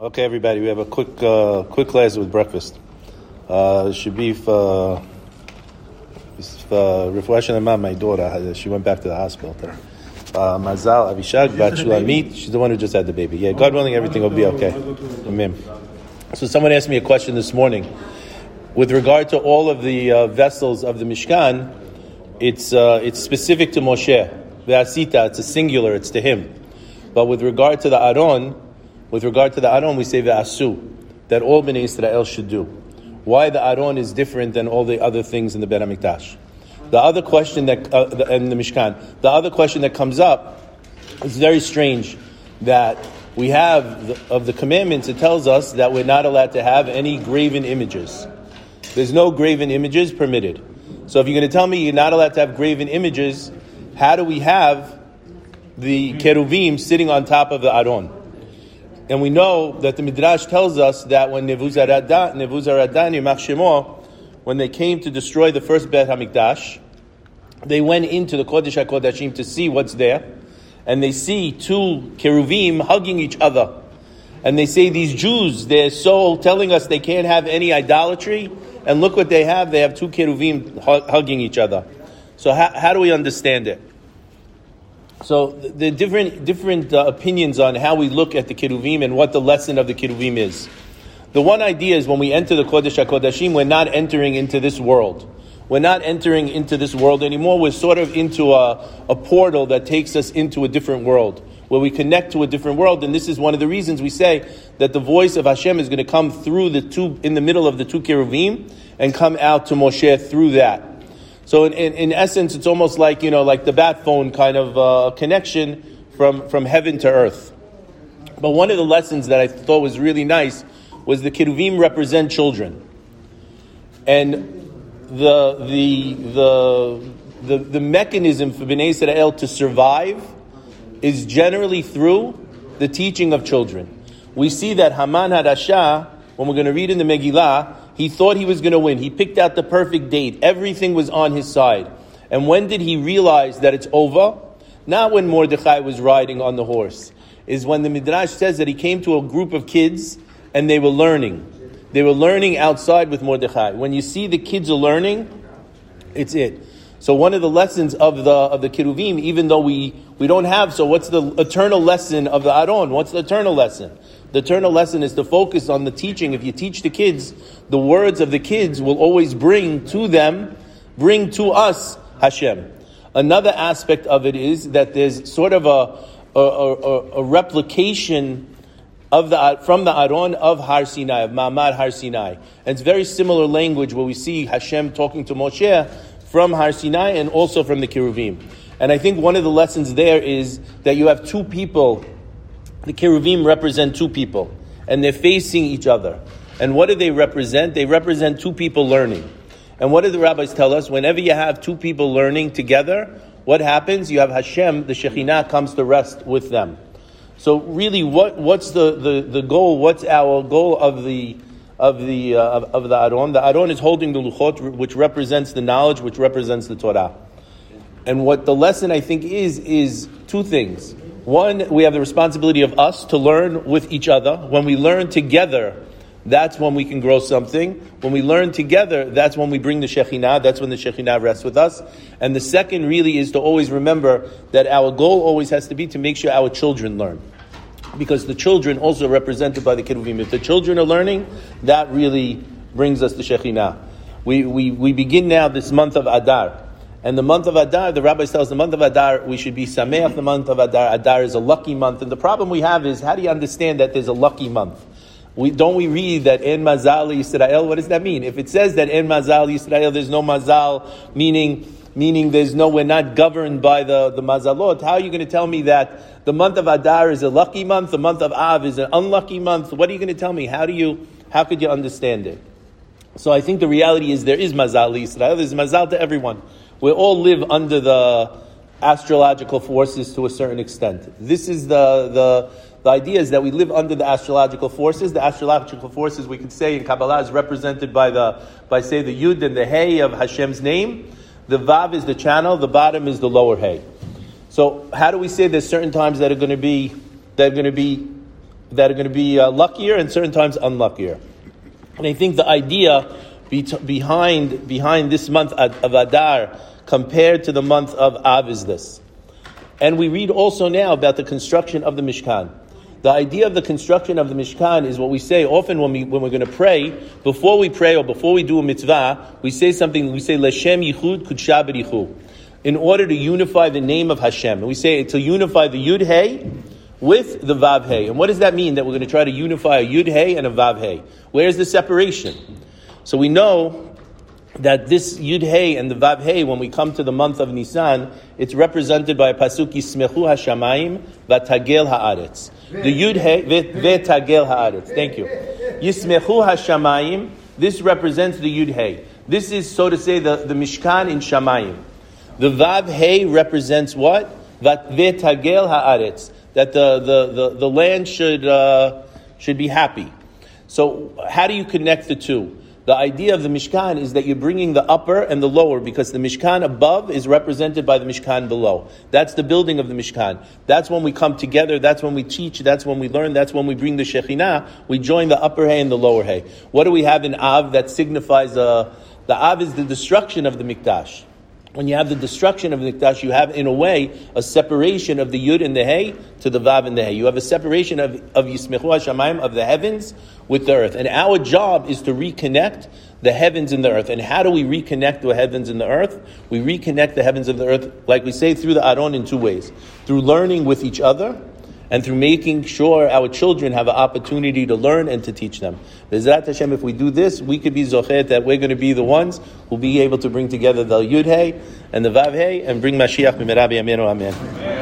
Okay, everybody, we have a quick uh, quick class with breakfast. Uh, should be for, for refreshing mom, my daughter. She went back to the hospital. Today. Uh, Mazal Avishag Bat Shulamit. She's the one who just had the baby. Yeah, God willing, everything will be okay. Amen. So someone asked me a question this morning with regard to all of the uh, vessels of the Mishkan. It's uh, it's specific to Moshe. The Asita. It's a singular. It's to him. But with regard to the Aron with regard to the Aron, we say the Asu, that all Bnei Israel should do. Why the Aron is different than all the other things in the Bet HaMikdash. The other question that, uh, the, in the Mishkan, the other question that comes up is very strange that we have the, of the commandments, it tells us that we're not allowed to have any graven images. There's no graven images permitted. So if you're going to tell me you're not allowed to have graven images, how do we have the keruvim sitting on top of the Aron? And we know that the Midrash tells us that when Nebuzaradan, Nebuzaradan when they came to destroy the first Bet HaMikdash, they went into the Kodesh HaKodashim to see what's there, and they see two keruvim hugging each other. And they say, these Jews, they're so telling us they can't have any idolatry, and look what they have. They have two keruvim hugging each other. So how, how do we understand it? So the different different uh, opinions on how we look at the kiruvim and what the lesson of the kiruvim is. The one idea is when we enter the Kodesh HaKodashim, we're not entering into this world. We're not entering into this world anymore. We're sort of into a, a portal that takes us into a different world, where we connect to a different world. And this is one of the reasons we say that the voice of Hashem is going to come through the two, in the middle of the two kiruvim, and come out to Moshe through that. So in, in, in, essence, it's almost like, you know, like the bat phone kind of uh, connection from, from heaven to earth. But one of the lessons that I thought was really nice was the Kiruvim represent children. And the, the, the, the, the mechanism for Bnei Israel to survive is generally through the teaching of children. We see that Haman HaRasha, when we're going to read in the Megillah, he thought he was going to win. He picked out the perfect date. Everything was on his side. And when did he realize that it's over? Not when Mordechai was riding on the horse. Is when the Midrash says that he came to a group of kids and they were learning. They were learning outside with Mordechai. When you see the kids are learning, it's it. So one of the lessons of the of the Kiruvim, even though we, we don't have, so what's the eternal lesson of the Aron? What's the eternal lesson? The eternal lesson is to focus on the teaching. If you teach the kids, the words of the kids will always bring to them, bring to us Hashem. Another aspect of it is that there's sort of a, a, a, a replication of the, from the Aron of Har Sinai, of Ma'amad Har Sinai. And it's very similar language where we see Hashem talking to Moshe from Har Sinai and also from the Kiruvim. And I think one of the lessons there is that you have two people the cherubim represent two people, and they're facing each other. And what do they represent? They represent two people learning. And what do the rabbis tell us? Whenever you have two people learning together, what happens? You have Hashem, the Shekhinah comes to rest with them. So really, what, what's the, the, the goal? What's our goal of the of the uh, of, of, the Aron? The Aron is holding the Luchot, which represents the knowledge, which represents the Torah. And what the lesson I think is is two things. One, we have the responsibility of us to learn with each other. When we learn together, that's when we can grow something. When we learn together, that's when we bring the Shekhinah, that's when the Shekhinah rests with us. And the second really is to always remember that our goal always has to be to make sure our children learn. Because the children also represented by the Kiruvim. If the children are learning, that really brings us the Shekhinah. We, we, we begin now this month of Adar. And the month of Adar, the rabbi tells the month of Adar, we should be Sameach the month of Adar. Adar is a lucky month. And the problem we have is, how do you understand that there's a lucky month? We, don't we read that in Mazal Yisrael? What does that mean? If it says that in Mazal Yisrael, there's no Mazal, meaning, meaning there's no, we're not governed by the, the Mazalot, how are you going to tell me that the month of Adar is a lucky month, the month of Av is an unlucky month? What are you going to tell me? How do you, how could you understand it? So I think the reality is there is Mazal Yisrael, there's Mazal to everyone we all live under the astrological forces to a certain extent. This is the, the, the idea is that we live under the astrological forces. The astrological forces, we could say in Kabbalah, is represented by the by say the Yud and the Hey of Hashem's name. The Vav is the channel. The bottom is the lower Hey. So how do we say there's certain times that are going to be that are going to be that are going to be uh, luckier and certain times unluckier. And I think the idea be- behind, behind this month of Adar compared to the month of Av is this. And we read also now about the construction of the Mishkan. The idea of the construction of the Mishkan is what we say often when, we, when we're going to pray. Before we pray or before we do a mitzvah, we say something, we say, Leshem Yichud Kudsha Yichud. In order to unify the name of Hashem. And we say to unify the Yud Hey with the Vav Hey. And what does that mean? That we're going to try to unify a Yud Hey and a Vav Hey. Where's the separation? So we know that this Yud Hey and the Vav Hey, when we come to the month of Nisan, it's represented by a pasuk Yismechu Hashamayim Vatagel Haaretz. The Yud Hey Vetagel Haaretz. Thank you. Yismechu Hashamayim. This represents the Yud Hey. This is so to say the, the Mishkan in Shamayim. The Vav Hey represents what? Vetagel Haaretz. That the, the, the, the land should uh, should be happy. So how do you connect the two? The idea of the Mishkan is that you're bringing the upper and the lower because the Mishkan above is represented by the Mishkan below. That's the building of the Mishkan. That's when we come together. That's when we teach. That's when we learn. That's when we bring the Shekhinah. We join the upper hay and the lower hay. What do we have in Av that signifies uh, the Av is the destruction of the Mikdash when you have the destruction of the Mikdash, you have, in a way, a separation of the Yud and the Hey to the Vav and the Hey. You have a separation of, of Yismechu HaShamayim, of the heavens with the earth. And our job is to reconnect the heavens and the earth. And how do we reconnect the heavens and the earth? We reconnect the heavens and the earth, like we say, through the Aron in two ways. Through learning with each other, and through making sure our children have an opportunity to learn and to teach them. Bezrat Hashem, if we do this, we could be zochet that we're going to be the ones who'll be able to bring together the Yud Hey and the Vav Hey and bring Mashiach Amenu Amen.